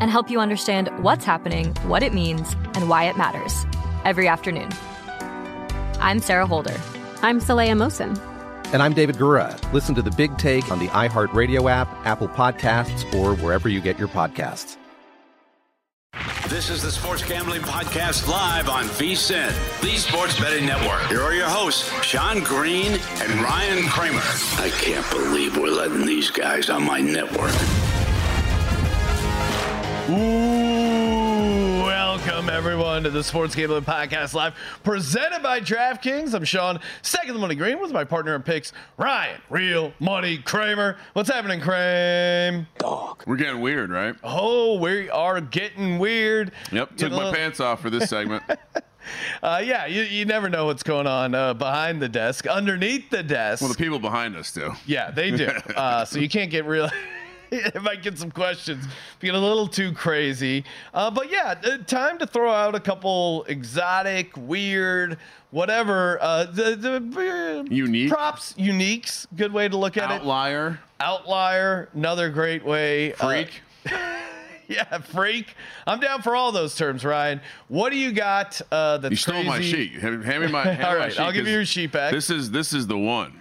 and help you understand what's happening, what it means, and why it matters every afternoon. I'm Sarah Holder. I'm Saleha Mohsin. And I'm David Gura. Listen to the big take on the iHeartRadio app, Apple Podcasts, or wherever you get your podcasts. This is the Sports Gambling Podcast live on VSIN, the Sports Betting Network. Here are your hosts, Sean Green and Ryan Kramer. I can't believe we're letting these guys on my network. Ooh, welcome everyone to the Sports Gambling Podcast Live, presented by DraftKings. I'm Sean, second the money green with my partner in picks, Ryan, real money Kramer. What's happening, Kramer? Dog. We're getting weird, right? Oh, we are getting weird. Yep, took my pants off for this segment. Uh, yeah, you, you never know what's going on uh, behind the desk, underneath the desk. Well, the people behind us do. Yeah, they do. Uh, so you can't get really it might get some questions, get a little too crazy. Uh, but yeah, uh, time to throw out a couple exotic, weird, whatever. Uh, the, the uh, unique props, uniques. Good way to look at Outlier. it. Outlier. Outlier. Another great way. Uh, freak. yeah, freak. I'm down for all those terms, Ryan. What do you got? Uh, that's you stole crazy? my sheet. Hand me my. Hand all right, sheet, I'll give you your sheet back. This is this is the one.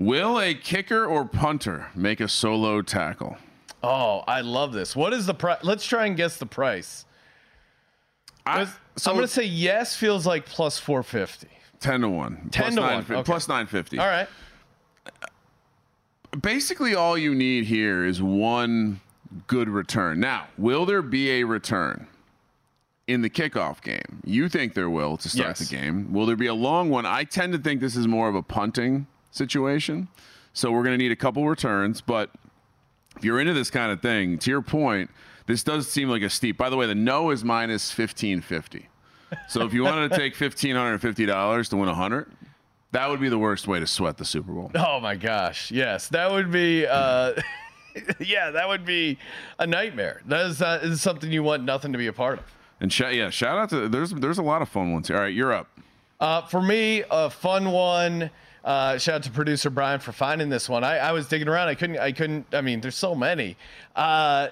Will a kicker or punter make a solo tackle? Oh, I love this. What is the price? Let's try and guess the price. I, so I'm going to say yes feels like plus 450. 10 to 1. 10 plus to 9, 1. Okay. Plus 950. All right. Basically, all you need here is one good return. Now, will there be a return in the kickoff game? You think there will to start yes. the game. Will there be a long one? I tend to think this is more of a punting situation. So we're going to need a couple returns. But if you're into this kind of thing, to your point, this does seem like a steep. By the way, the no is minus 1550. So if you wanted to take $1,550 to win 100 that would be the worst way to sweat the Super Bowl. Oh my gosh. Yes. That would be. Uh, yeah, that would be a nightmare. That is, uh, is something you want nothing to be a part of. And sh- yeah, shout out to there's there's a lot of fun ones here. All right, you're up. Uh, for me, a fun one. Uh, shout out to producer Brian for finding this one. I, I, was digging around. I couldn't. I couldn't. I mean, there's so many. Uh,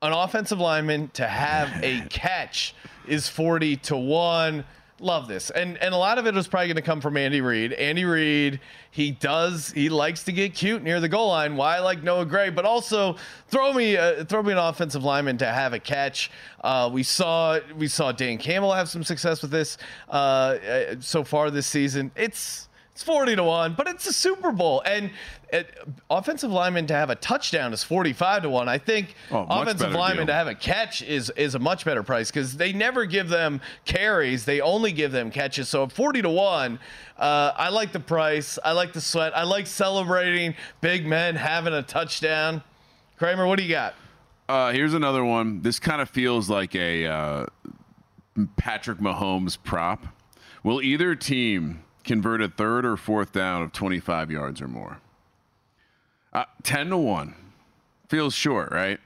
an offensive lineman to have a catch is 40 to one. Love this, and and a lot of it was probably going to come from Andy Reid. Andy Reid, he does he likes to get cute near the goal line. Why I like Noah Gray, but also throw me uh, throw me an offensive lineman to have a catch. Uh, we saw we saw Dan Campbell have some success with this uh, uh so far this season. It's it's 40 to 1, but it's a Super Bowl. And it, offensive lineman to have a touchdown is 45 to 1. I think oh, offensive lineman deal. to have a catch is is a much better price because they never give them carries, they only give them catches. So 40 to 1, uh, I like the price. I like the sweat. I like celebrating big men having a touchdown. Kramer, what do you got? Uh, here's another one. This kind of feels like a uh, Patrick Mahomes prop. Will either team convert a third or fourth down of 25 yards or more. Uh, 10 to 1. Feels short, right?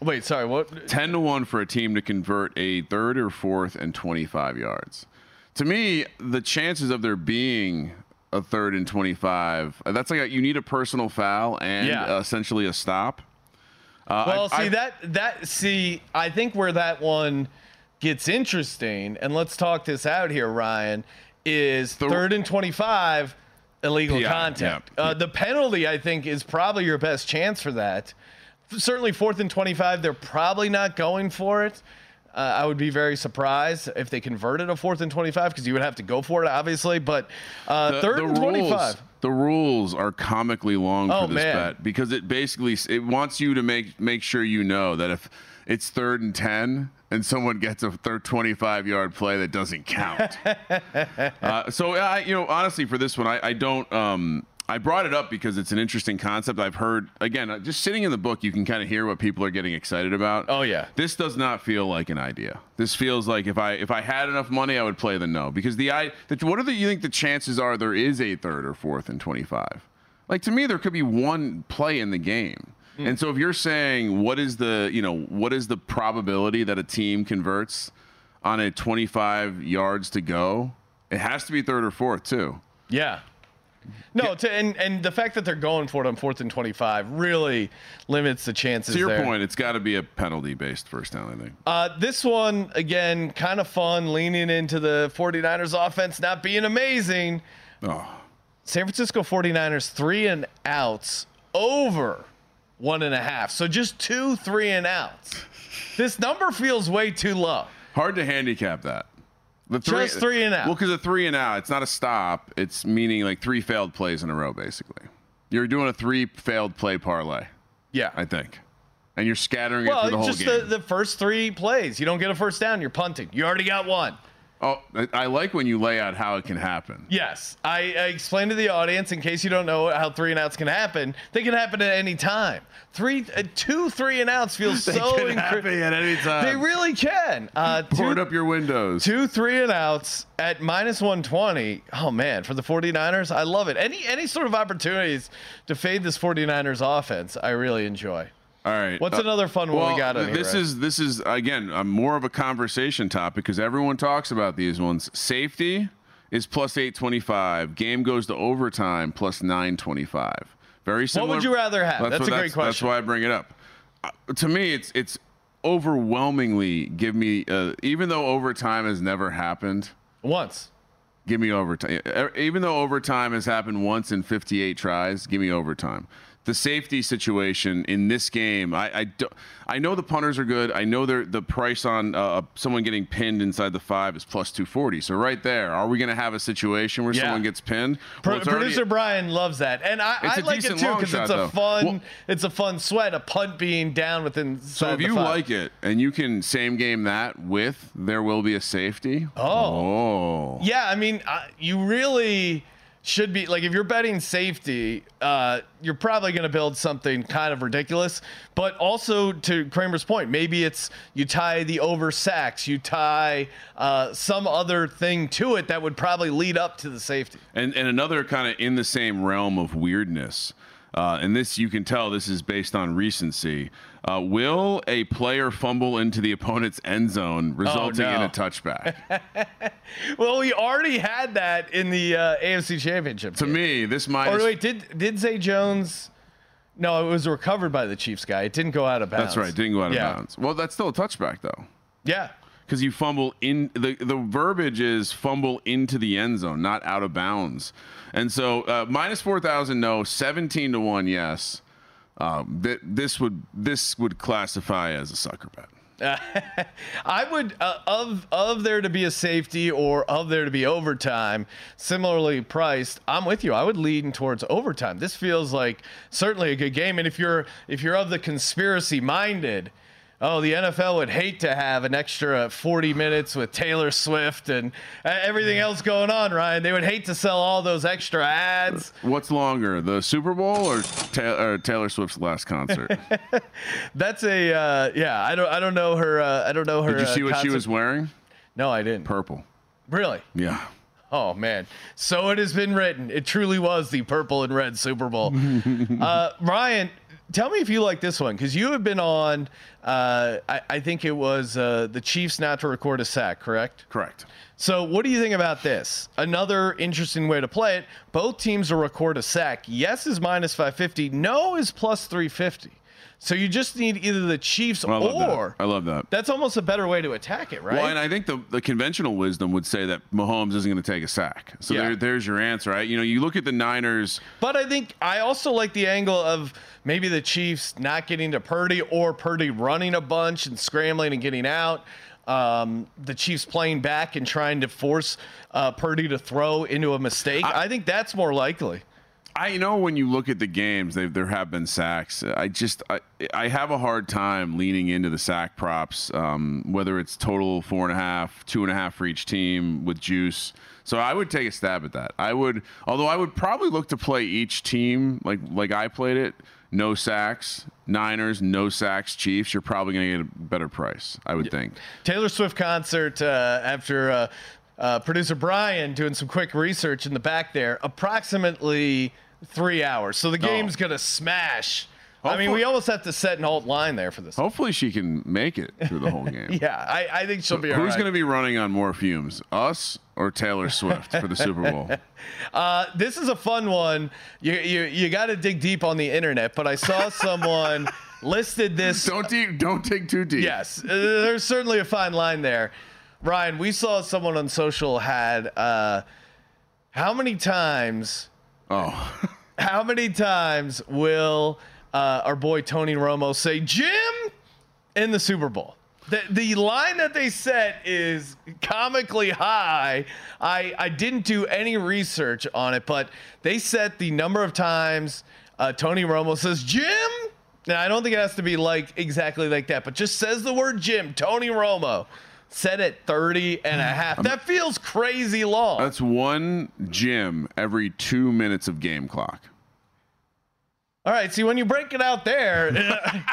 Wait, sorry, what? 10 to 1 for a team to convert a third or fourth and 25 yards. to me, the chances of there being a third and 25, uh, that's like a, you need a personal foul and Yeah. essentially a stop. Uh, Well, I- see I- that that see, I think where that one gets interesting, and let's talk this out here, Ryan, is The- third and twenty-five, illegal Yeah, contact. yeah. Uh, the penalty, I think, is probably your best chance for that. Certainly, fourth and twenty-five, they're probably not going for it. Uh, I would be very surprised if they converted a fourth and twenty-five because you would have to go for it, obviously. But uh, the, third the and rules, twenty-five. the rules are comically long Oh, for this man. bet because it basically it wants you to make make sure you know that if it's third and 10 and someone gets a third 25 yard play that doesn't count. uh, so I, you know, honestly, for this one, I, I don't. Um, I brought it up because it's an interesting concept. I've heard again, uh, just sitting in the book, you can kind of hear what people are getting excited about. Oh, yeah. This does not feel like an idea. This feels like if I if I had enough money, I would play the no because the I. The, what are the you think the chances are there is a third or fourth and twenty five? Like to me, there could be one play in the game. Hmm. And so if you're saying what is the you know what is the probability that a team converts on a 25 yards to go, it has to be third or fourth too. Yeah. No, to, and and the fact that they're going for it on fourth and twenty-five really limits the chances. To your there. point, it's got to be a penalty based first down. I think. Uh, this one, again, kind of fun, leaning into the 49ers offense not being amazing. Oh, San Francisco 49ers, three and outs over one and a half. So just two three and outs. This number feels way too low. hard to handicap that. The Just three and out. Well, because a three and out, it's not a stop. It's meaning like three failed plays in a row, basically. You're doing a three failed play parlay, Yeah. I think, and you're scattering it through the whole just game. the, the first three plays. You don't get a first down, you're punting. You already got one. Oh, I, like when you lay out how it can happen. Yes, I, I explained to the audience in case you don't know how three and outs can happen. They can happen at any time. Three, uh, two three and outs feels They so can incre- happen at any time. They really can. Uh, Board up your windows. two three and outs at minus 120. Oh man, for the 49ers, I love it. Any any sort of opportunities to fade this 49ers offense, I really enjoy. All right. What's Uh, another fun one well, we got here? this is this is again uh, more of a conversation topic because everyone talks about these ones. Safety is plus eight twenty five. Game goes to overtime plus nine twenty five. Very similar. What would you rather have? That's what- a great That's question. That's why I bring it up. Uh, to me, it's it's overwhelmingly give me uh, even though overtime has never happened. once. Give me overtime. Even though overtime has happened once in 58 tries, give me overtime. The safety situation in this game, I I, do, I know the punters are good. I know the price on uh, someone getting pinned inside the five is plus 240. So right there, are we going to have a situation where Yeah. someone gets pinned? Pro- Well, already- Producer Brian loves that, and I, I like it too because it's a though. fun, Well- it's a fun sweat, a punt being down within. so if you like it and you can same game that with there will be a safety. Oh. Oh. Yeah, I mean, uh, you really should be like if you're betting safety, uh, you're probably going to build something kind of ridiculous. But also to Kramer's point, maybe it's you tie the over sacks, you tie uh, some other thing to it that would probably lead up to the safety. And and another kind of in the same realm of weirdness, uh, and this you can tell this is based on recency. Uh, will a player fumble into the opponent's end zone, resulting in no. a touchback? Well, we already had that in the uh, AFC Championship. to game. me, this Or minus. wait, did did Zay Jones? No, it was recovered by the Chiefs guy. It didn't go out of bounds. that's right, didn't go out of bounds. Well, that's still a touchback though. Yeah. because you fumble in the the verbiage is fumble into the end zone, not out of bounds. And so uh, minus four thousand, no, seventeen to one, yes. Um, th- this would this would classify as a sucker bet. I would uh, of of there to be a safety or of there to be overtime, similarly priced. I'm with you. I would lean towards overtime. This feels like certainly a good game. And if you're if you're of the conspiracy minded, oh, the NFL would hate to have an extra 40 minutes with Taylor Swift and uh, everything else going on. Ryan, they would hate to sell all those extra ads. What's longer, the Super Bowl or, Ta- or Taylor Swift's last concert? That's a uh, yeah. I don't I don't know her. Uh, I don't know her. Did you see uh, what she was wearing? No, I didn't. Purple. Really? Yeah. Oh man, so it has been written. It truly was the purple and red Super Bowl. uh, Ryan, tell me if you like this one because you have been on. Uh, I, I, think it was uh, the Chiefs not to record a sack, correct? Correct. So, what do you think about this? Another interesting way to play it. Both teams will record a sack. Yes is minus 550. No is plus 350. So you just need either the Chiefs I or that. I love that. That's almost a better way to attack it, right? Well, and I think the, the conventional wisdom would say that Mahomes isn't going to take a sack. So yeah. there, there's your answer, right? You know, you look at the Niners. But I think I also like the angle of maybe the Chiefs not getting to Purdy or Purdy running a bunch and scrambling and getting out. Um, the Chiefs playing back and trying to force uh, Purdy to throw into a mistake. I, I think that's more likely. I know when you look at the games, there have been sacks. I just I, I have a hard time leaning into the sack props, um, whether it's total four and a half, two and a half for each team with juice. So I would take a stab at that. I would, although I would probably look to play each team like like I played it. No sacks, Niners, no sacks, Chiefs. You're probably going to get a better price, I would think. Taylor Swift concert uh, after. Uh, uh, producer Brian doing some quick research in the back there. Approximately three hours. So the game's oh. going to smash. I mean, we almost have to set an alt line there for this. Hopefully, she can make it through the whole game. yeah, I, I, think she'll be. Who's right. going to be running on more fumes, us or Taylor Swift for the Super Bowl? Uh, this is a fun one. You you, you got to dig deep on the internet, but I saw someone listed this. Don't deep, don't dig too deep. Yes, uh, there's certainly a fine line there. Ryan, we saw someone on social had uh, how many times? Oh. how many times will uh, our boy Tony Romo say Jim in the Super Bowl? The, the line that they set is comically high. I, I didn't do any research on it, but they set the number of times uh, Tony Romo says Jim. And I don't think it has to be like exactly like that, but just says the word Jim, Tony Romo set at 30 and a half. That feels crazy long. That's one Jim every two minutes of game clock. All right. See, when you break it out there,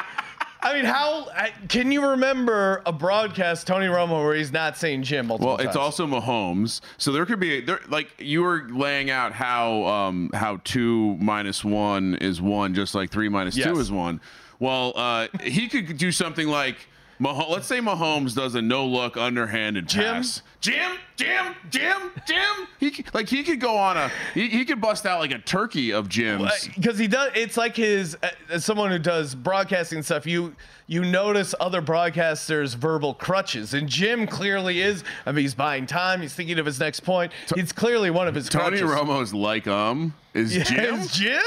I mean, how can you remember a broadcast Tony Romo where he's not saying Jim multiple Well, it's times? also Mahomes, so there could be there like you were laying out how um how two minus one is one, just like three minus yes. two is one. Well, uh, he could do something like Mah- let's say Mahomes does a no look underhanded Jim? pass. Jim, Jim, Jim, Jim. He like he could go on a he, he could bust out like a turkey of Jims because he does. It's like his uh, as someone who does broadcasting stuff. You you notice other broadcasters' verbal crutches, and Jim clearly is. I mean, he's buying time. He's thinking of his next point. It's clearly one of his. Tony crutches. Romo's like um is yeah, Jim is Jim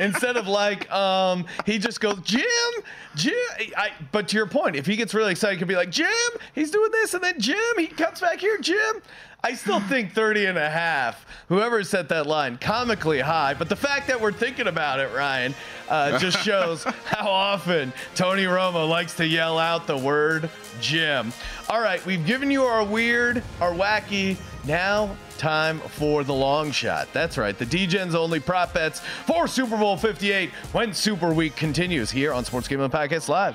instead of like um he just goes Jim Jim. I, but to your point, if he gets really excited, he could be like Jim. He's doing this, and then Jim he comes back here. Jim. I still think 30 and a half, whoever set that line, comically high. But the fact that we're thinking about it, Ryan, uh, just shows how often Tony Romo likes to yell out the word Jim. All right, we've given you our weird, our wacky. Now, time for the long shot. That's right, the DGens only prop bets for Super Bowl 58 when Super Week continues here on Sports Gambling Podcast Live.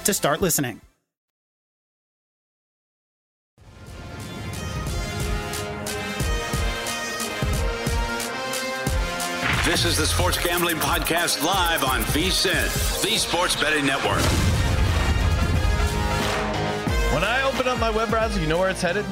to start listening. This is the Sports Gambling Podcast live on VSIN, the Sports Betting Network. When I open up my web browser, you know where it's headed?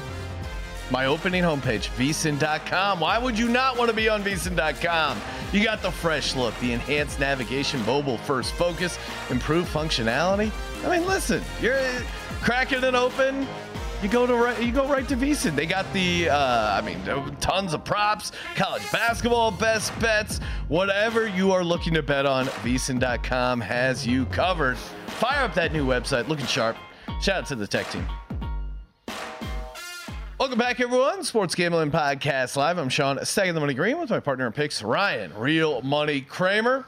My opening homepage, vsin.com. Why would you not want to be on vsin.com? You got the fresh look, the enhanced navigation, mobile first focus, improved functionality. I mean, listen, you're cracking it open. You go to right, you go right to VSiN. They got the, uh, I mean, tons of props, college basketball, best bets, whatever you are looking to bet on. VSiN.com has you covered. Fire up that new website, looking sharp. Shout out to the tech team. Welcome back, everyone. Sports Gambling Podcast Live. I'm Sean, second the money green with my partner in picks, Ryan, real money Kramer.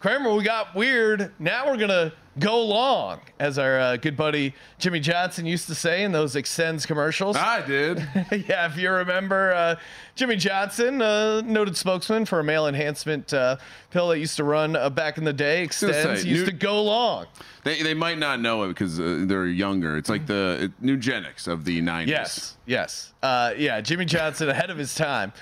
Kramer, we got weird. Now we're gonna go long, as our uh, good buddy Jimmy Johnson used to say in those ExtenZe commercials. I did. yeah, if you remember, uh, Jimmy Johnson, uh, noted spokesman for a male enhancement uh, pill that used to run uh, back in the day. ExtenZe say, used new- to go long. They, they might not know it because uh, they're younger. It's like the it, Nugenix of the 90s. Yes, yes, uh, yeah. Jimmy Johnson ahead of his time.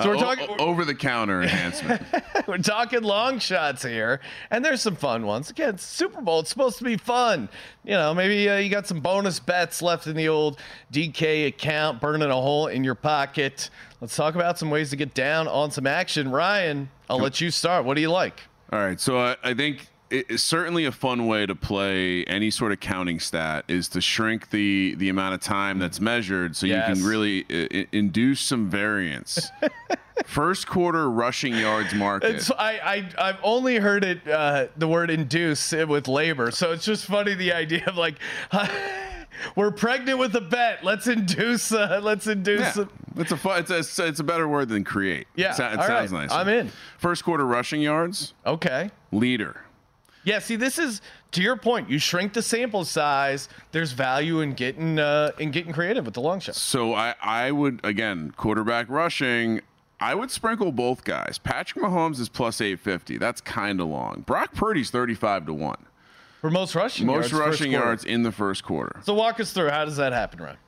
So Uh, we're o- talking over the counter enhancement. we're talking long shots here, and there's some fun ones. Again, it's Super Bowl. It's supposed to be fun. You know, maybe uh, you got some bonus bets left in the old DK account, burning a hole in your pocket. Let's talk about some ways to get down on some action. Ryan, I'll let you start. What do you like? All right, so I, I think it's certainly a fun way to play any sort of counting stat is to shrink the the amount of time that's measured, so you can really uh, i- induce some variance. First quarter rushing yards market. It's I, I I've only heard it uh, the word induce with labor, so it's just funny the idea of like we're pregnant with a bet. Let's induce. Uh, let's induce. Yeah, some- it's a fun, it's a it's a better word than create. Yeah, it, it sounds right, nice. I'm in. First quarter rushing yards. Okay. Leader. Yeah, see, this is to your point. You shrink the sample size. There's value in getting uh, in getting creative with the long shot. So I, I would again quarterback rushing. I would sprinkle both guys. Patrick Mahomes is plus eight fifty. That's kind of long. Brock Purdy's thirty five to one. For most rushing Most yards, rushing yards in the first quarter. So walk us through how does that happen, Ryan?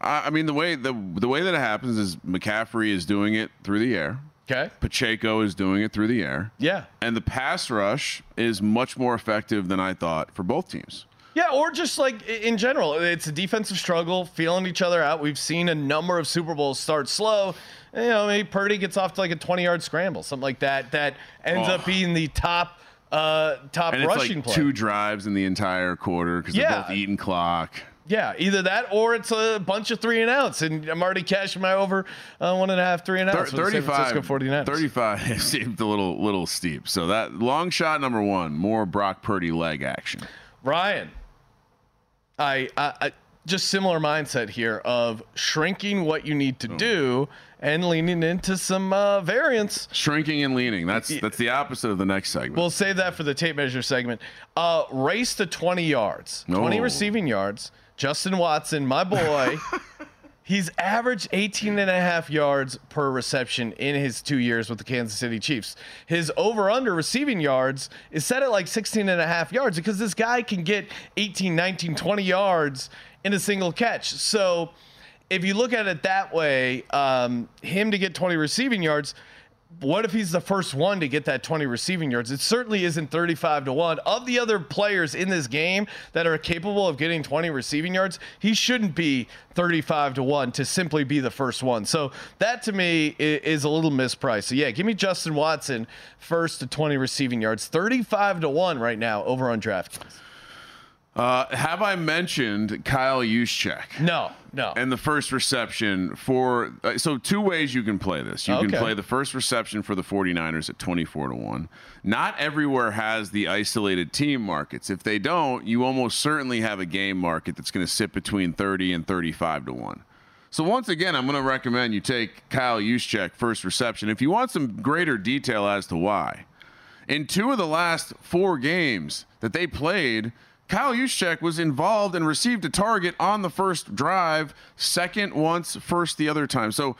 I, I mean the way the the way that it happens is McCaffrey is doing it through the air. Okay. Pacheco is doing it through the air. Yeah. And the pass rush is much more effective than I thought for both teams. Yeah, or just like in general, it's a defensive struggle, feeling each other out. We've seen a number of Super Bowls start slow. You know, maybe Purdy gets off to like a 20 yard scramble, something like that, that ends Oh. up being the top uh, top and it's rushing like play. two drives in the entire quarter because Yeah. they're both eating clock. Yeah, either that or it's a bunch of three and outs, and I'm already cashing my over uh, one and a half three and outs. Thir- for the San 35, Francisco 49ers. 35 seemed a little little steep. So that long shot number one, more Brock Purdy leg action. Ryan, I, I, I just similar mindset here of shrinking what you need to Oh. do and leaning into some uh, variance. Shrinking and leaning. That's that's the opposite of the next segment. We'll save that for the tape measure segment. Uh, race to 20 yards, 20 Oh. receiving yards. Justin Watson, my boy, he's averaged 18 and a half yards per reception in his two years with the Kansas City Chiefs. His over under receiving yards is set at like 16 and a half yards because this guy can get 18, 19, 20 yards in a single catch. So if you look at it that way, um, him to get 20 receiving yards, what if he's the first one to get that 20 receiving yards? It certainly isn't 35 to 1. Of the other players in this game that are capable of getting 20 receiving yards, he shouldn't be 35 to 1 to simply be the first one. So that to me is a little mispriced. So yeah, give me Justin Watson first to 20 receiving yards. 35 to 1 right now over on DraftKings. Uh, have I mentioned Kyle Juszczyk? No, no. And the first reception for uh, so two ways you can play this. You Okay. can play the first reception for the 49ers at 24 to 1. Not everywhere has the isolated team markets. If they don't, you almost certainly have a game market that's going to sit between 30 and 35 to 1. So once again, I'm going to recommend you take Kyle Juszczyk first reception. If you want some greater detail as to why, in two of the last four games that they played, Kyle Juszczyk was involved and received a target on the first drive, second once, first the other time. So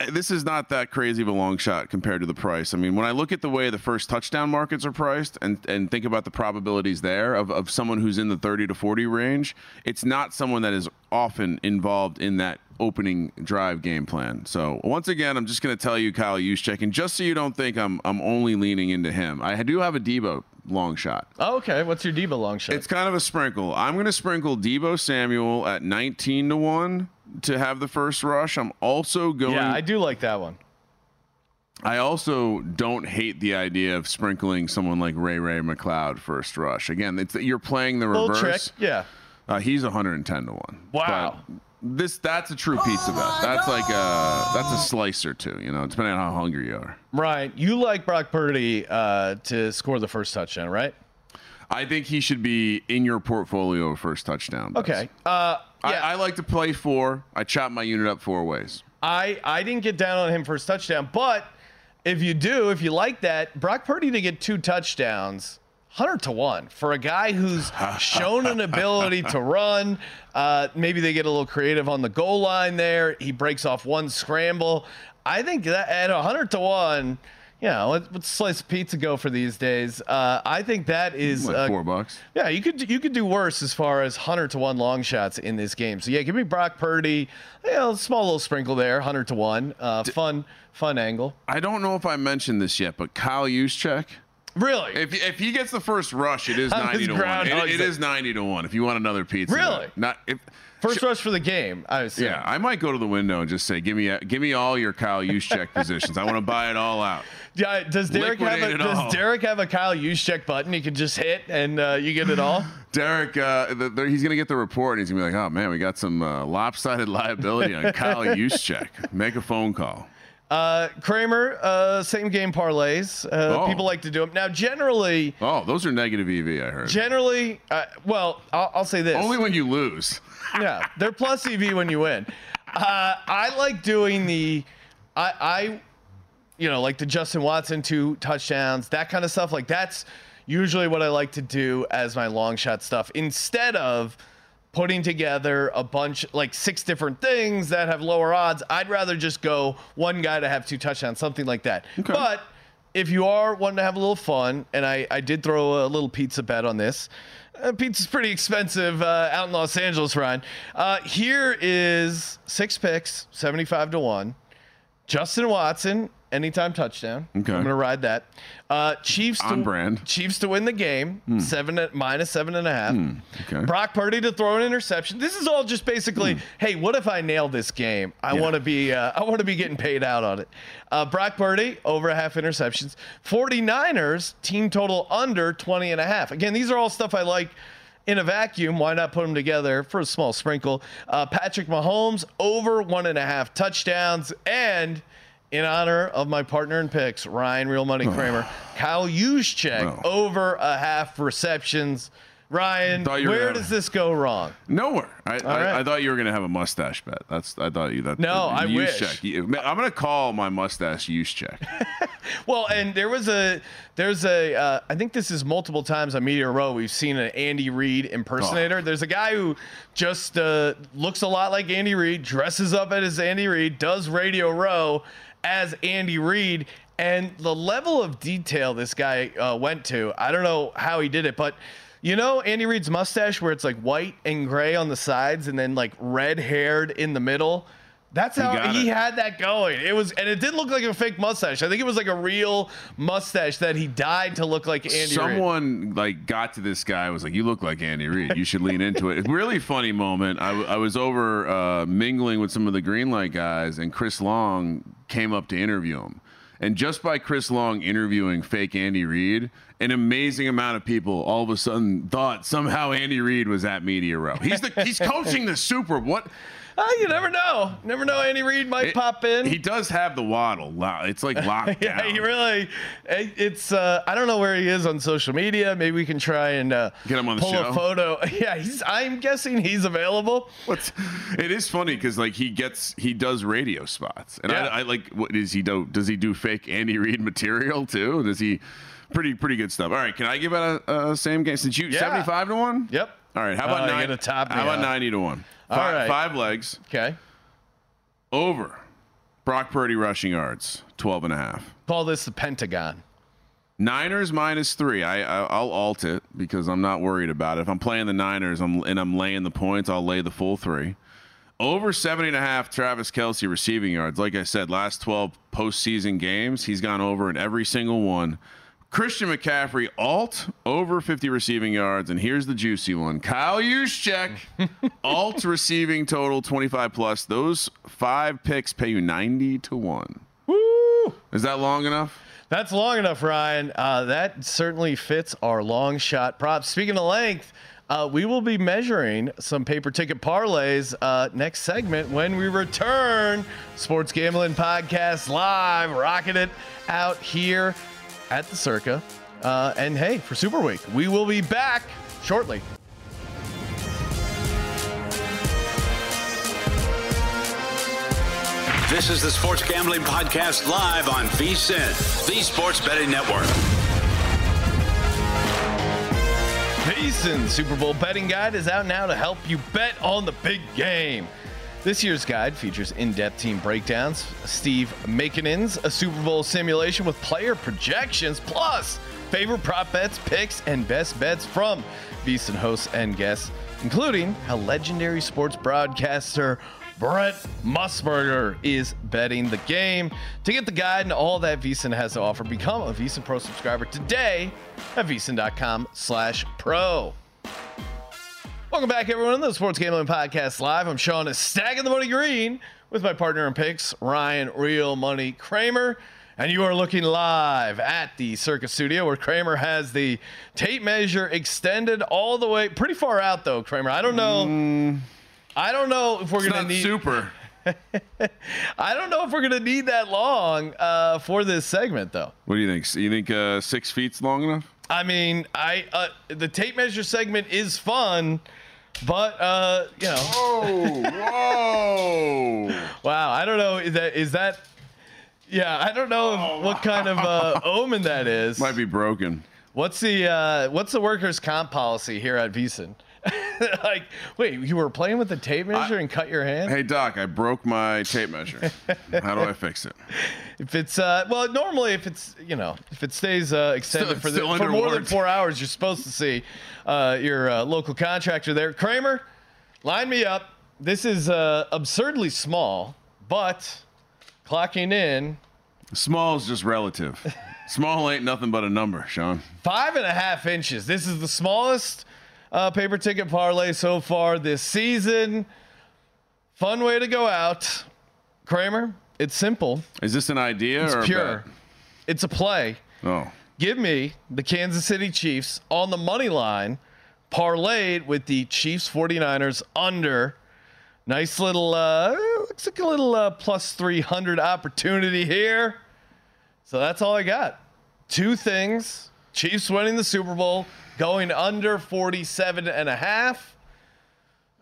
uh, this is not that crazy of a long shot compared to the price. I mean, when I look at the way the first touchdown markets are priced and, and think about the probabilities there of, of someone who's in the 30 to 40 range, it's not someone that is often involved in that opening drive game plan. So once again, I'm just going to tell you Kyle Juszczyk, and just so you don't think I'm I'm only leaning into him, I do have a Deebo long shot. Oh, okay. What's your Deebo long shot? It's kind of a sprinkle. I'm going to sprinkle Deebo Samuel at 19 to 1 to have the first rush. I'm also going Yeah, I do like that one. I also don't hate the idea of sprinkling someone like Ray Ray McCloud first rush. Again, it's you're playing the Little reverse. trick, yeah. Uh, he's 110 to 1. Wow. But this that's a true pizza bet. That's like a that's a slice or two, you know, depending on how hungry you are. Right. You like Brock Purdy uh, to score the first touchdown, right? I think he should be in your portfolio of first touchdown. bets. Okay. Uh, I, I like to play four. I chop my unit up four ways. I I didn't get down on him for his touchdown, but if you do, if you like that, Brock Purdy to get two touchdowns, hundred to one for a guy who's shown an ability to run. Uh, maybe they get a little creative on the goal line there. He breaks off one scramble. I think that at hundred to one. You know, what, a slice of pizza go for these days? Uh, I think that is Like uh, four bucks. Yeah, you could you could do worse as far as hundred to one long shots in this game. So yeah, give me Brock Purdy. You know, small little sprinkle there, hundred to one. Uh, fun fun angle. I don't know if I mentioned this yet, but Kyle Juszczyk. Really? If, if he gets the first rush, it is I'm ninety to one. It, it is ninety to one. If you want another pizza, Really? Not if First rush for the game. I assume. Yeah, I might go to the window and just say, "Give me, give me all your Kyle Juszczyk positions. I want to buy it all out." Yeah, does Derek have a it all. Derek have a Kyle Juszczyk button? He can just hit and uh, you get it all. Derek, uh, the, the, he's gonna get the report and he's gonna be like, "Oh man, we got some uh, lopsided liability on Kyle Juszczyk. Make a phone call." Uh, Kramer, uh, same game parlays. Uh, Oh. People like to do them now. Generally, Oh, those are negative EV. I heard. generally, uh, well, I'll, I'll say this. Only when you lose. yeah, they're plus EV when you win. Uh, I like doing the, I, I, you know, like the Justin Watson two touchdowns, that kind of stuff. Like that's usually what I like to do as my long shot stuff instead of putting together a bunch like six different things that have lower odds. I'd rather just go one guy to have two touchdowns, something like that. But if you are wanting to have a little fun, and I, I did throw a little pizza bet on this. Uh, pizza's pretty expensive uh, out in Los Angeles, Ryan. Uh, here is six picks, 75 to 1. Justin Watson, anytime touchdown. Okay. I'm going to ride that. Uh, Chiefs On to, brand. Chiefs to win the game, seven at, minus seven and a half. Hmm, okay. Brock Purdy to throw an interception. This is all just basically, hey, what if I nail this game? I. Yeah. want to be, uh, I want to be getting paid out on it. Uh, Brock Purdy over a half interceptions. 49ers team total under 20 and a half. Again, these are all stuff I like in a vacuum. Why not put them together for a small sprinkle? Uh, Patrick Mahomes over one and a half touchdowns and. In honor of my partner in picks, Ryan Real Money Kramer, Kyle Juszczyk over a half receptions. Ryan, Thought you were where gonna- does this go wrong? Nowhere. I, right. I thought you were gonna have a mustache bet. That's I thought you that. No, I wish. Check. I'm gonna call my mustache use check. Well, and there was a there's a uh, I think this is multiple times on Media Row we've seen an Andy Reid impersonator. Oh. There's a guy who just uh, looks a lot like Andy Reid, dresses up as Andy Reid, does Radio Row as Andy Reid, and the level of detail this guy uh, went to, I don't know how he did it, but You know Andy Reid's mustache where it's like white and gray on the sides and then like red haired in the middle? That's how he it. had that going. It was and it didn't look like a fake mustache. I think it was like a real mustache that he dyed to look like Andy. Someone like got to this guy was like, "You look like Andy Reid. You should lean into it." Really funny moment. I was over uh, mingling with some of the Greenlight guys, and Chris Long came up to interview him. And just by Chris Long interviewing fake Andy Reid, an amazing amount of people all of a sudden thought somehow Andy Reid was at Media Row. He's the he's coaching the Super. What? Ah, you never know. Never know. Andy Reid might It- pop in. He does have the waddle. It's like locked yeah, down. he really. it- It's. Uh, I don't know where he is on social media. Maybe we can try and uh, Get him on the pull show? a photo. Yeah, he's. I'm guessing he's available. What's it is funny because like he gets he does radio spots and Yeah. I, I like What is he do does he do fake Andy Reid material too does he pretty pretty good stuff all right can I give out a, a same game since you Yeah. seventy five to one Yep. all right how about you're nine how about up. ninety to one All five, right. five legs Okay. over Brock Purdy rushing yards 12 and a half Call this the Pentagon. Niners minus three. I, I I'll alt it because I'm not worried about it. If I'm playing the Niners, I'm and I'm laying the points, I'll lay the full three. Over 70 and a half Travis Kelce receiving yards. Like I said, last 12 postseason games, he's gone over in every single one. Christian McCaffrey alt over 50 receiving yards, and here's the juicy one: Kyle Juszczyk alt receiving total 25 plus. Those five picks pay you 90 to one. Woo! Is that long enough? That's long enough, Ryan. Uh, that certainly fits our long shot props. Speaking of length, uh, we will be measuring some paper ticket parlays uh, next segment when we return. Sports Gambling Podcast live, rocking it out here at the Circa. Uh, and hey, for Super Week, we will be back shortly. This is the Sports Gambling Podcast live on VSIN, the Sports Betting Network. Payson Super Bowl betting guide is out now to help you bet on the big game. This year's guide features in-depth team breakdowns, Steve Makinen's a Super Bowl simulation with player projections, plus favorite prop bets, picks, and best bets from VSiN hosts and guests, including how legendary sports broadcaster Brent Musburger is betting the game. To get the guide and all that VSiN has to offer, become a VSiN Pro subscriber today at VSiN.com slash pro. Welcome back, everyone, to the Sports Gambling Podcast Live. I'm Sean is stacking the money green with my partner in picks, Ryan Real Money Kramer. And you are looking live at the Circa Studio where Kramer has the tape measure extended all the way pretty far out though, Kramer. I don't know. I don't know if we're It's gonna need super. I don't know if we're gonna need that long uh, for this segment though. What do you think? You think uh, six feet's long enough? I mean, I uh, the tape measure segment is fun, but uh, you know. Whoa! Whoa! Wow, I don't know. Is that is that? Yeah, I don't know if, what kind of uh, omen that is. Might be broken. What's the uh, what's the workers' comp policy here at VSiN? like, wait, you were playing with the tape measure and cut your hand? Hey Doc, I broke my tape measure. How do I fix it? If it's uh, well, normally if it's you know if it stays uh, extended Still- for, the, for more than four hours, you're supposed to see uh, your uh, local contractor there. Kramer, line me up. This is uh, absurdly small, but clocking in Small is just relative. Small ain't nothing but a number, Sean. five and a half inches. This is the smallest uh, paper ticket parlay so far this season. Fun way to go out, Kramer. It's simple. Is this an idea It's or pure. It's a play. Oh, Give me the Kansas City Chiefs on the money line, parlayed with the Chiefs 49ers under. Nice little, uh, looks like a little uh, plus 300 opportunity here. So that's all I got. Two things Chiefs winning the Super Bowl, going under 47 and a half.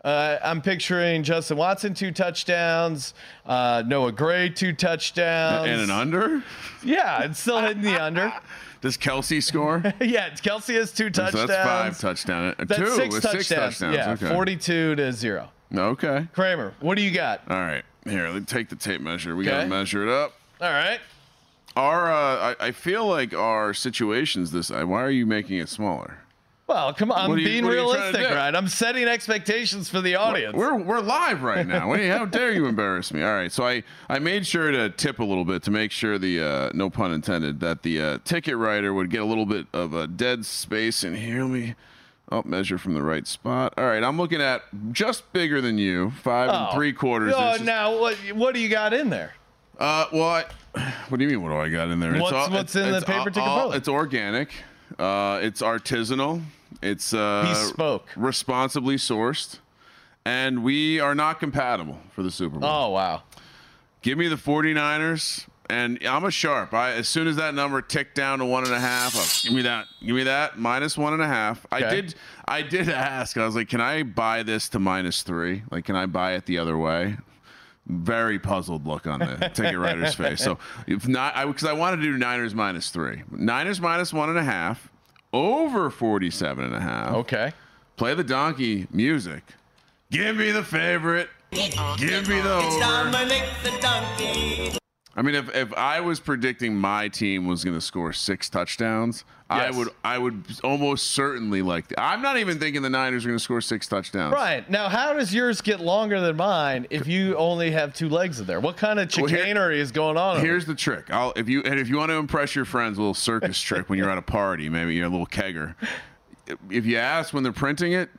Uh, I'm picturing Justin Watson two touchdowns, uh, Noah Gray two touchdowns, and an under? Yeah, it's still hitting the under. Does Kelce score? yeah, Kelce has two So touchdowns. that's five touchdowns. Uh, That's two six touchdowns. six touchdowns. Yeah, okay. 42 to zero. Okay. Kramer, what do you got? All right. Here, let me take the tape measure. We gotta measure it up. All right. Our, uh, I, I feel like our situations this. Why are you making it smaller? Well, come on, I'm you- being what are you trying to realistic, right? I'm setting expectations for the audience. We're we're live right now. Wait, how dare you embarrass me? All right, so I I made sure to tip a little bit to make sure the uh, no pun intended that the uh, ticket writer would get a little bit of a dead space in here. Let me. Oh, measure from the right spot. All right, I'm looking at just bigger than you, five and Oh. three quarters. Oh, inches. now what? What do you got in there? Uh, well, I, what do you mean? What do I got in there? What's- what's in the paper ticket all- It's organic. Uh, it's artisanal. It's uh, Bespoke. responsibly sourced, and we are not compatible for the Super Bowl. Oh wow! Give me the 49ers, and I'm a sharp. I as soon as that number ticked down to one and a half, give me that. Give me that minus one and a half. I did. I did ask. I was like, can I buy this to minus three? Like, can I buy it the other way? Very puzzled look on the ticket writer's face. So if not, I because I wanted to do Niners minus three, Niners minus one and a half, over 47 and a half. Okay. Play the donkey music. Give me the favorite. Give me the over. I mean, if, if I was predicting my team was going to score six touchdowns, I would I would almost certainly like. The, I'm not even thinking the Niners are going to score six touchdowns. Right now, how does yours get longer than mine if you only have two legs in there? What kind of Well, here- chicanery is going on? Here's the trick. I'll if you and if you want to impress your friends, a little circus trick when you're at a party, maybe you're a little kegger. If you ask when they're printing it,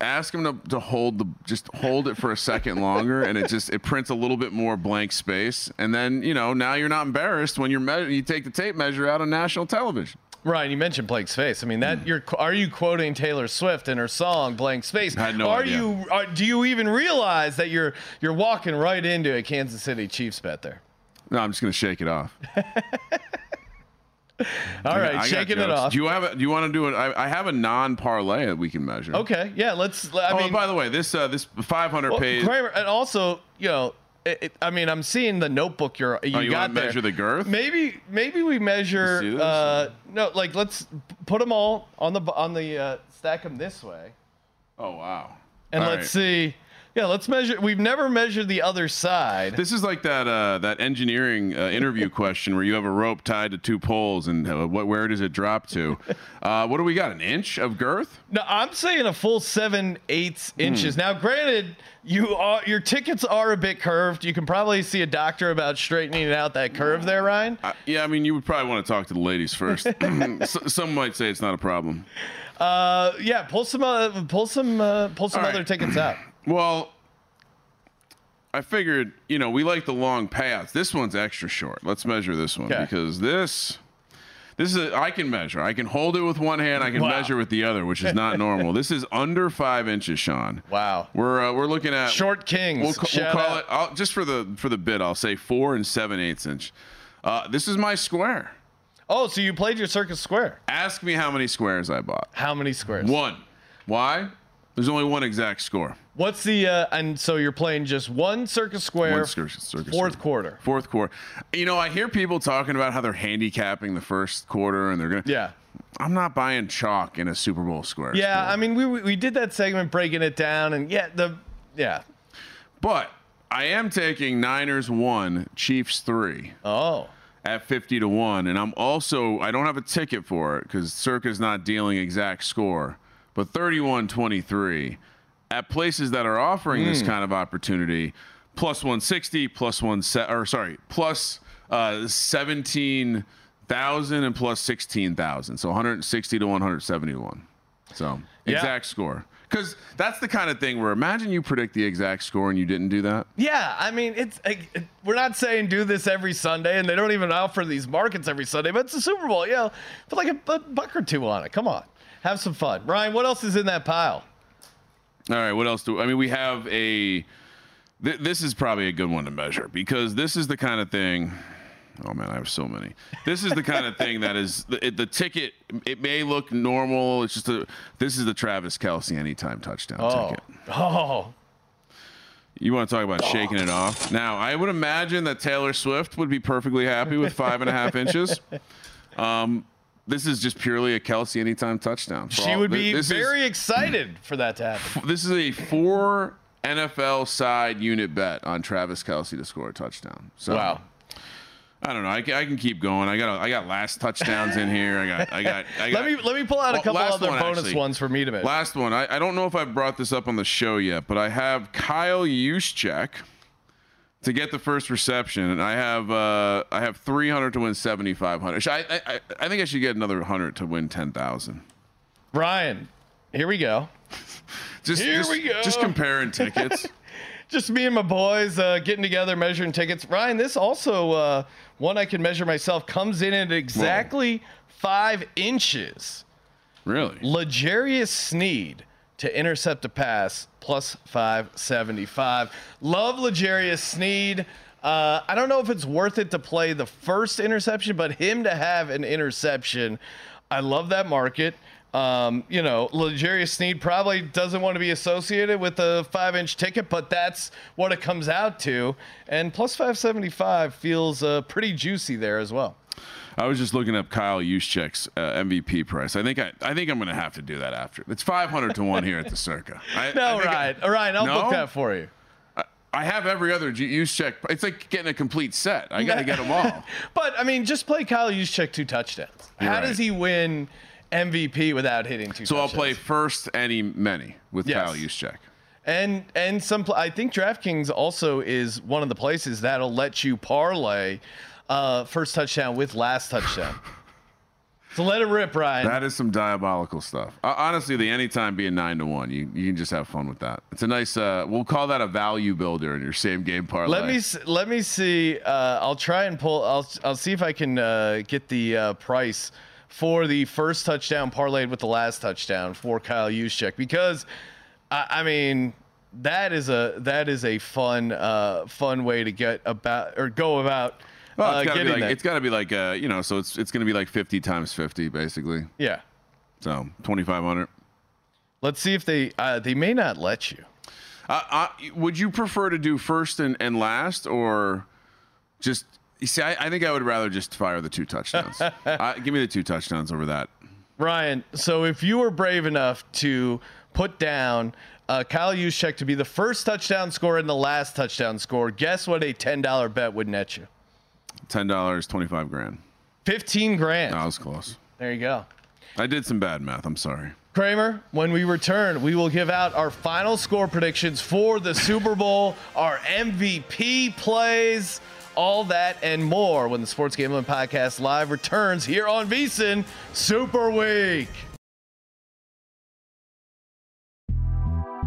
ask them to, to hold the just hold it for a second longer, and it just it prints a little bit more blank space, and then you know now you're not embarrassed when you're me- you take the tape measure out on national television. Ryan, you mentioned blank space. I mean, that hmm. you're are you quoting Taylor Swift in her song "Blank Space"? I had no are idea. you? Are, do you even realize that you're you're walking right into a Kansas City Chiefs bet there? No, I'm just gonna shake it off. All right, I shaking it off. Do you have a, do you want to do it? I, I have a non parlay that we can measure. Okay, yeah, let's. I oh, mean, by the way, this uh, this 500 well, page. Kramer, and also, you know, it, it- I mean, I'm seeing the notebook you're you Oh, you got there. measure the girth? Maybe maybe we measure. You see this? Uh, no, like let's put them all on the on the uh, stack them this way, Oh wow! and All let's right. see. Yeah, let's measure. We've never measured the other side. This is like that uh, that engineering uh, interview question where you have a rope tied to two poles and uh, what where does it drop to? Uh, what do we got? An inch of girth? No, I'm saying a full seven eighths Hmm. inches. Now, granted, you are your tickets are a bit curved. You can probably see a doctor about straightening out that curve there, Ryan. Yeah, I mean you would probably want to talk to the ladies first. S- some might say it's not a problem. Uh, yeah, pull some uh, pull some uh, pull some All other right. tickets out. Well, I figured you know we like the long payouts. This one's extra short. Let's measure this one because this. This is a, I can measure. I can hold it with one hand. I can Wow. measure with the other, which is not normal. this is under five inches, Sean. Wow. We're uh, we're looking at Short kings. We'll, ca- we'll Shout call out. it I'll, just for the for the bit. I'll say four and seven eighths inch. Uh, this is my square. Oh, so you played your circus square? Ask me how many squares I bought. How many squares? One. Why? There's only one exact score. What's the uh, and so you're playing just one circus square. One circus, circus fourth square. quarter. Fourth quarter. You know, I hear people talking about how they're handicapping the first quarter and they're gonna. Yeah. I'm not buying chalk in a Super Bowl square. Yeah, I mean we we we did that segment breaking it down, and yeah, the yeah. But I am taking Niners one, Chiefs three. Oh. At 50 to 1. And I'm also, I don't have a ticket for it because Circa's not dealing exact score, but 31 23 at places that are offering this Hmm. kind of opportunity, plus 160, plus one set, or sorry, plus uh, 17,000 and plus 16,000. So 160 to 171. So Yeah. exact score. Because that's the kind of thing where imagine you predict the exact score and you didn't do that. Yeah, I mean, it's like, we're not saying do this every Sunday, and they don't even offer these markets every Sunday. But it's a Super Bowl, you know, put like a, a buck or two on it. Come on, have some fun. Ryan, what else is in that pile? All right, what else do I mean? We have a. Th- this is probably a good one to measure because this is the kind of thing. Oh man, I have so many. This is the kind of thing that is the, it, the ticket. It may look normal. It's just a. This is the Travis Kelce anytime touchdown Oh, ticket. oh, You want to talk about shaking it off? Now, I would imagine that Taylor Swift would be perfectly happy with five and a half inches. Um, this is just purely a Kelce anytime touchdown. She all- would be this is- very excited for that to happen. this is a four NFL side unit bet on Travis Kelce to score a touchdown. So, Wow. I don't know. I, I can keep going. I got I got last touchdowns in here. I got I got. I got let me let me pull out a couple other one, bonus actually. ones for me to make. Last one. I, I don't know if I brought this up on the show yet, but I have Kyle Juszczyk to get the first reception, and I have uh, I have 300 to win 7,500. I, I I I think I should get another 100 to win 10,000. Ryan, here we go. Just Here just, we go. Just comparing tickets. Just me and my boys uh, getting together, measuring tickets. Ryan, this also uh, one I can measure myself comes in at exactly five inches. Really? L'Jarius Sneed to intercept a pass plus 575. Love L'Jarius Sneed. Uh, I don't know if it's worth it to play the first interception, but him to have an interception, I love that market. Um, you know, L'Jarius Sneed probably doesn't want to be associated with a five inch ticket, but that's what it comes out to. And plus 575 feels uh, pretty juicy there as well. I was just looking up Kyle Juszczyk's uh, MVP price. I think I, I think I'm going to have to do that after. It's 500 to one here at the Circa. I, no, I think I- Ryan. Ryan, I'll No? book that for you. I have every other Juszczyk. It's like getting a complete set. I got to get them all. But I mean, just play Kyle Juszczyk two touchdowns. You're How right. does he win MVP without hitting two? So I'll play first any many with Yes. Kyle Juszczyk. And and some I think DraftKings also is one of the places that'll let you parlay uh, first touchdown with last touchdown. so let it rip, Ryan. That is some diabolical stuff. Uh, honestly, the anytime being nine to one, you, you can just have fun with that. It's a nice. Uh, we'll call that a value builder in your same game parlay. Let me s- let me see. Uh, I'll try and pull. I'll I'll see if I can uh, get the uh, price for the first touchdown parlayed with the last touchdown for Kyle Juszczyk because I, I mean that is a that is a fun uh, fun way to get about or go about Well, uh, it's gotta be like that. it's got to be like uh, you know. So it's it's going to be like fifty times fifty basically. yeah. So twenty five hundred. Let's see if they uh, they may not let you. Uh, uh, would you prefer to do first and, and last, or just? You see, I, I think I would rather just fire the two touchdowns. uh, give me the two touchdowns over that. Ryan, so if you were brave enough to put down uh, Kyle Juszczyk to be the first touchdown scorer and the last touchdown scorer, guess what a ten dollar bet would net you? Ten dollars, twenty five grand. Fifteen grand. That was close. There you go. I did some bad math. I'm sorry. Kramer, when we return, we will give out our final score predictions for the Super Bowl, our MVP plays, all that and more when the Sports Gambling Podcast live returns here on VSiN Super Week.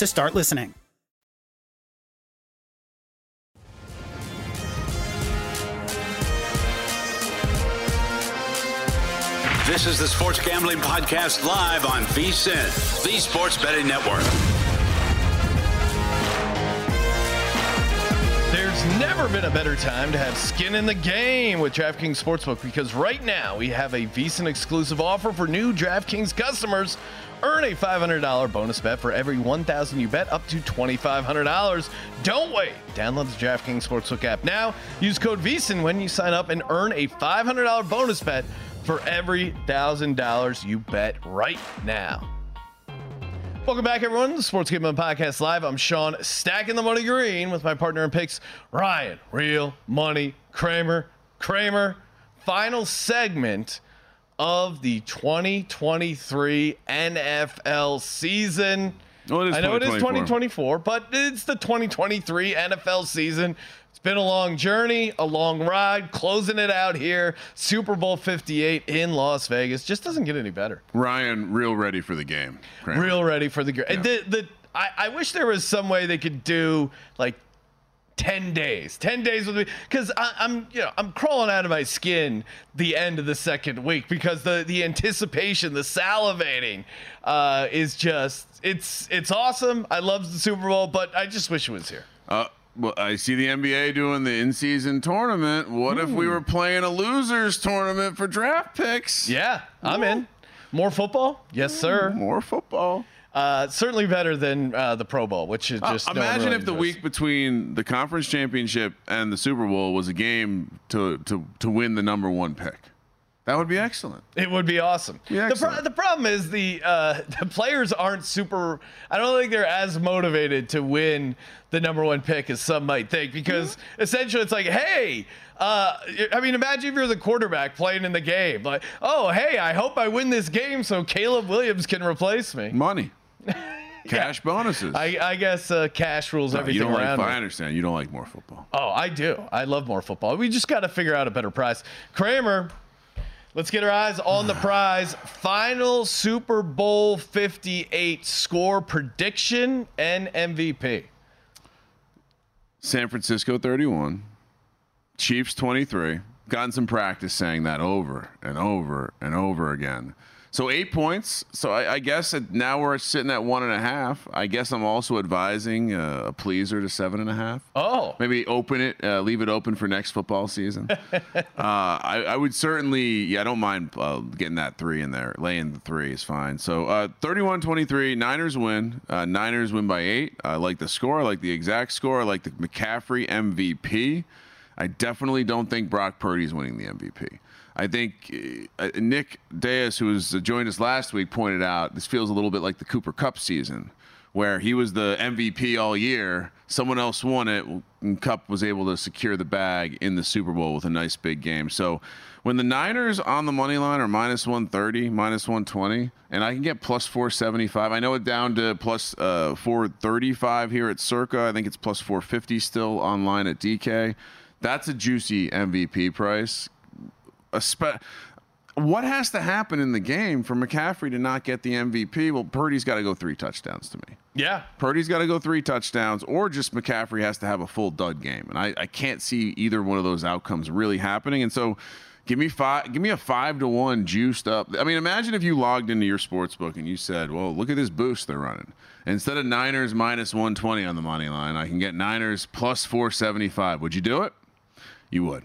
to start listening. This is the Sports Gambling Podcast live on VSIN, the Sports Betting Network. There's never been a better time to have skin in the game with DraftKings Sportsbook because right now we have a VSIN exclusive offer for new DraftKings customers. Earn a $500 bonus bet for every 1000 you bet up to $2,500. Don't wait. Download the DraftKings Sportsbook app now. Use code VSIN when you sign up and earn a $500 bonus bet for every $1,000 you bet right now. Welcome back, everyone. The Sports Gambling Podcast Live. I'm Sean, stacking the money green with my partner in picks, Ryan. Real money, Kramer. Kramer. Final segment of the 2023 NFL season. Oh, is I know it is 2024. 2024, but it's the 2023 NFL season. It's been a long journey, a long ride, closing it out here. Super Bowl 58 in Las Vegas just doesn't get any better. Ryan, real ready for the game. Kramer. Real ready for the game. The, the, I, I wish there was some way they could do like 10 days. 10 days with me because i'm you know i'm crawling out of my skin the end of the second week because the the anticipation the salivating uh is just it's it's awesome. I love the super bowl but i just wish it was here. Uh, well, I see the NBA doing the in-season tournament. What if we were playing a losers tournament for draft picks? yeah i'm in. More football? Yes sir. more football uh certainly better than uh the pro bowl which is Uh, just no imagine really if the week between the conference championship and the Super Bowl was a game to to to win the number one pick. That would be excellent. It would be awesome. The, pro- the problem is the uh, the players aren't super. I don't think they're as motivated to win the number one pick as some might think because Mm-hmm. essentially it's like, hey, uh, I mean, imagine if you're the quarterback playing in the game, like, oh, hey, I hope I win this game so Caleb Williams can replace me. Money, cash bonuses. I, I guess uh, cash rules No, you everything don't like. around. I understand. You don't like more football. Oh, I do. I love more football. We just got to figure out a better prize. Kramer, let's get our eyes on the prize. Final Super Bowl 58 score prediction and MVP. San Francisco 31, Chiefs 23. Gotten some practice saying that over and over and over again. So eight points. So I, I guess it, now we're sitting at one and a half. I guess I'm also advising uh, a pleaser to seven and a half. Oh, maybe open it, uh, leave it open for next football season. uh, I, I would certainly, yeah, I don't mind uh, getting that three in there. Laying the three is fine. So uh, 31-23, Niners win. Uh, Niners win by eight. I like the score. I like the exact score. I like the McCaffrey MVP. I definitely don't think Brock Purdy's winning the MVP. I think uh, Nick Deus, who was uh, joined us last week, pointed out this feels a little bit like the Cooper Kupp season, where he was the MVP all year. Someone else won it, and Kupp was able to secure the bag in the Super Bowl with a nice big game. So when the Niners on the money line are minus 130, minus 120, and I can get plus 475, I know it down to plus uh, 435 here at Circa. I think it's plus 450 still online at DK. That's a juicy MVP price spe- what has to happen in the game for McCaffrey to not get the MVP? Well, Purdy's got to go three touchdowns to me. Yeah. Purdy's got to go three touchdowns, or just McCaffrey has to have a full dud game, and I, I can't see either one of those outcomes really happening. And so, give me five, give me a five to one juiced up. I mean, imagine if you logged into your sports book and you said, "Well, look at this boost they're running." Instead of Niners minus one twenty on the money line, I can get Niners plus four seventy five. Would you do it? You would.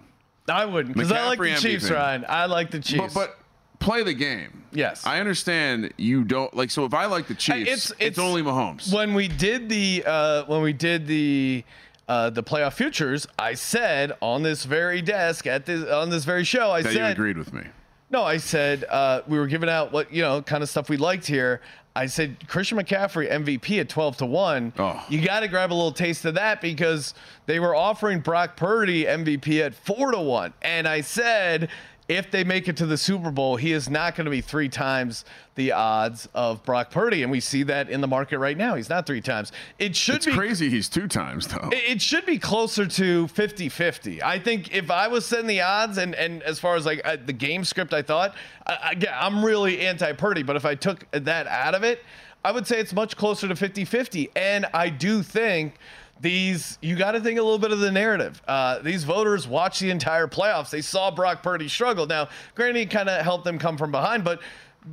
I wouldn't because I like the McCaffrey Chiefs, MVP. Ryan. I like the Chiefs. But, but play the game. Yes. I understand you don't like. So if I like the Chiefs, it's- it's, it's- only Mahomes. when we did the uh, when we did the uh, the playoff futures, I said on this very desk at this on this very show, I that you agreed with me. No, I said uh, we were giving out what you know kind of stuff we liked here. I said Christian McCaffrey MVP at twelve to one. Oh. You got to grab a little taste of that because they were offering Brock Purdy MVP at four to one, and I said if they make it to the Super Bowl, he is not going to be three times the odds of Brock Purdy, and we see that in the market right now. He's not three times. It should It's be crazy he's two times, though. it should be closer to 50-50. I think if I was setting the odds and, and as far as like uh, the game script, I thought, I, I, I'm really anti-Purdy, but if I took that out of it, I would say it's much closer to 50-50. And I do think these, you got to think a little bit of the narrative. Uh, these voters watched the entire playoffs. They saw Brock Purdy struggle. Now, Granny kind of helped them come from behind, but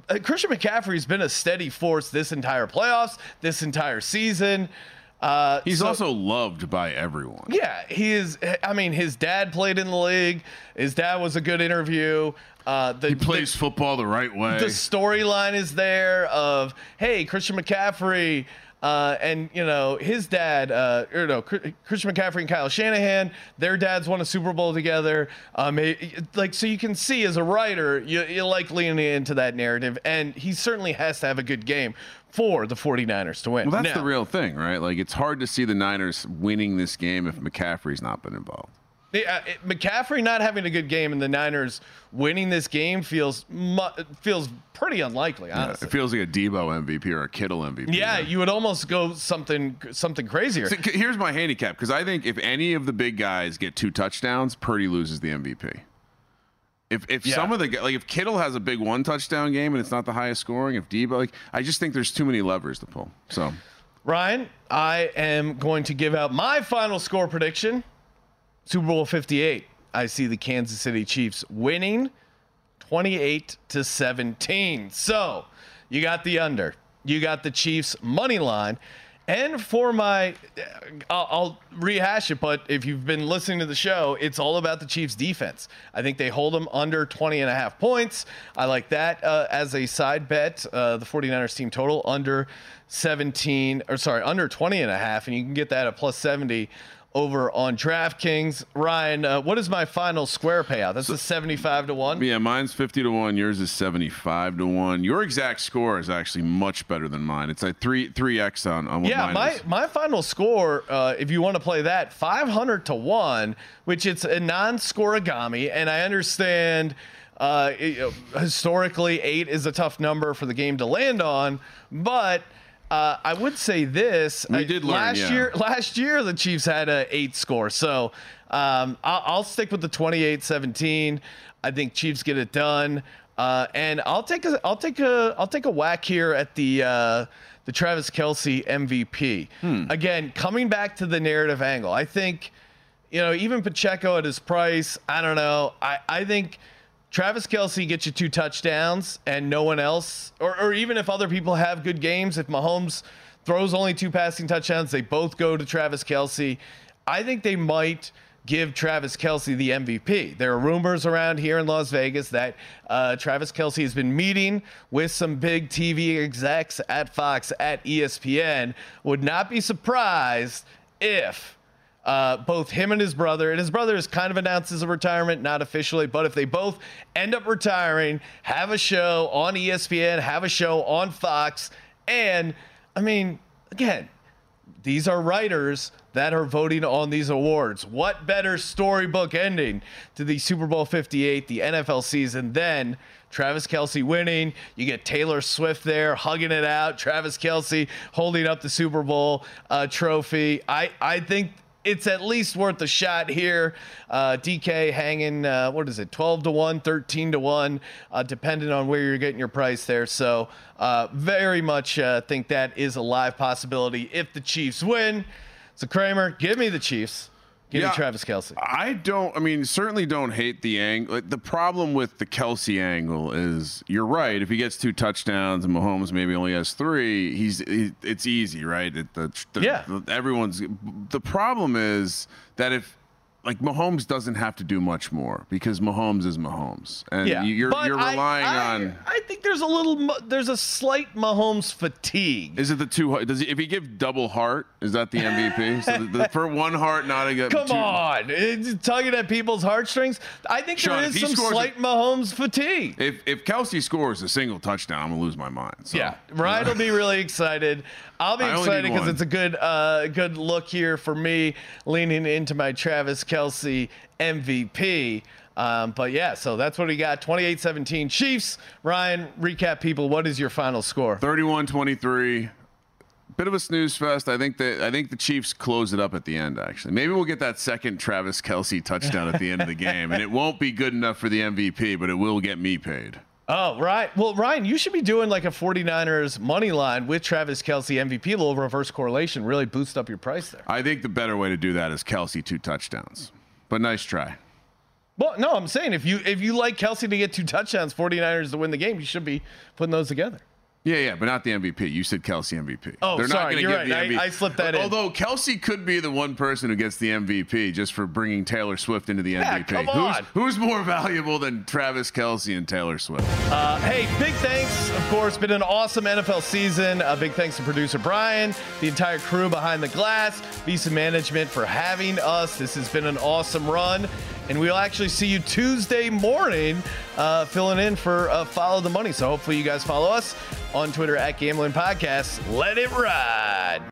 uh, Christian McCaffrey's been a steady force this entire playoffs, this entire season. Uh, He's so- also loved by everyone. yeah, he is. I mean, his dad played in the league. His dad was a good interview. Uh, the, He plays football the right way. the storyline is there of hey Christian McCaffrey uh, and you know his dad uh, or no Christian McCaffrey and Kyle Shanahan their dads won a Super Bowl together um, it- like so you can see as a writer you, you like leaning into that narrative and he certainly has to have a good game for the 49ers to win Well, that's Now- the real thing, right? Like, it's hard to see the Niners winning this game if McCaffrey's not been involved. Yeah, uh, it- McCaffrey not having a good game and the Niners winning this game feels mu- feels pretty unlikely, Yeah, honestly. it feels like a Deebo MVP or a Kittle MVP. Yeah, you would almost go something something crazier. So, here's my handicap because I think if any of the big guys get two touchdowns, Purdy loses the MVP. If if Yeah. some of the like if Kittle has a big one touchdown game and it's not the highest scoring, if Deebo like I just think there's too many levers to pull. So Ryan, I am going to give out my final score prediction. Super Bowl 58. I see the Kansas City Chiefs winning 28 to 17. So, you got the under. You got the Chiefs money line. And for my, I'll, rehash it, but if you've been listening to the show, it's all about the Chiefs defense. I think they hold them under 20 and a half points. I like that uh, as a side bet. Uh, the 49ers team total under 17, or sorry, under 20 and a half. And you can get that at plus 70 over on DraftKings. Ryan, uh, what is my final square payout? That's a 75 to 1. yeah, mine's fifty to one. Yours is seventy five to one. Your exact score is actually much better than mine. It's like three three x on on what Yeah, mine my, is. my final score, uh, if you want to play that, 500 to 1, which it's a non scorigami. And I understand uh, it- historically, eight is a tough number for the game to land on. But uh, I would say this. We uh, did learn, last yeah. year. Last year, the Chiefs had a eight score. So um, I'll, I'll stick with the 28-17. I think Chiefs get it done. Uh, and I'll take a I'll take a I'll take a whack here at the uh, the Travis Kelce MVP. Again, coming back to the narrative angle, I think you know even Pacheco at his price. I don't know. I I think Travis Kelce gets you two touchdowns and no one else, or or even if other people have good games, if Mahomes throws only two passing touchdowns, they both go to Travis Kelce. I think they might give Travis Kelce the MVP. There are rumors around here in Las Vegas that uh, Travis Kelce has been meeting with some big TV execs at Fox, at ESPN. Would not be surprised if uh, both him and his brother, and his brother has kind of announced his retirement, not officially, but if they both end up retiring, have a show on ESPN, have a show on Fox, and I mean, again, these are writers that are voting on these awards. What better storybook ending to the Super Bowl 58, the NFL season, than Travis Kelce winning? You get Taylor Swift there hugging it out, Travis Kelce holding up the Super Bowl uh, trophy. I, I think it's at least worth a shot here. Uh, DK hanging, uh, what is it, 12 to 1, 13 to 1, uh, depending on where you're getting your price there. So, uh, very much uh, think that is a live possibility if the Chiefs win. So, Kramer, give me the Chiefs. Give Yeah. me Travis Kelce. I don't. I mean, certainly don't hate the angle. Like, The problem with the Kelce angle is you're right. If he gets two touchdowns and Mahomes maybe only has three, he's he, it's easy, right? It, the, the, Yeah. the- everyone's. The problem is that if like Mahomes doesn't have to do much more because Mahomes is Mahomes, and Yeah, you're you're relying I- on. I think there's a little, there's a slight Mahomes fatigue. Is it the two? Does he, if he give double heart, is that the MVP? so the, the, for one heart, not a good. Come two, on, it's tugging at people's heartstrings. I think Sean, there is some scores a- slight Mahomes fatigue. If if Kelce scores a single touchdown, I'm gonna lose my mind. So. Yeah, Ryan will be really excited. I'll be I excited because it's a good, uh, good look here for me, leaning into my Travis Kelce MVP. Um, but yeah, so that's what we got. 28-17 Chiefs. Ryan, recap people. What is your final score? 31-23. Bit of a snooze fest. I think that I think the Chiefs close it up at the end. Actually, maybe we'll get that second Travis Kelce touchdown at the end of the game, and it won't be good enough for the MVP, but it will get me paid. Oh, right. Well, Ryan, you should be doing like a 49ers money line with Travis Kelce MVP, a little reverse correlation, really boost up your price there. I think the better way to do that is Kelce two touchdowns. But nice try. Well, no, I'm saying if you if you like Kelce to get two touchdowns, 49ers to win the game, you should be putting those together. Yeah, yeah, but not the MVP. You said Kelce MVP. Oh, They're sorry, not you're going to right. the I- MVP. I slipped that in. Although Kelce could be the one person who gets the MVP just for bringing Taylor Swift into the Yeah, MVP. come Who's, on. who's more valuable than Travis Kelce and Taylor Swift? Uh, hey, big thanks, of course. Been an awesome NFL season. A big thanks to producer Brian, the entire crew behind the glass, Visa Management for having us. This has been an awesome run. And we'll actually see you Tuesday morning uh, filling in for uh, Follow the Money. So hopefully you guys follow us on Twitter at Gambling Podcast. Let it ride.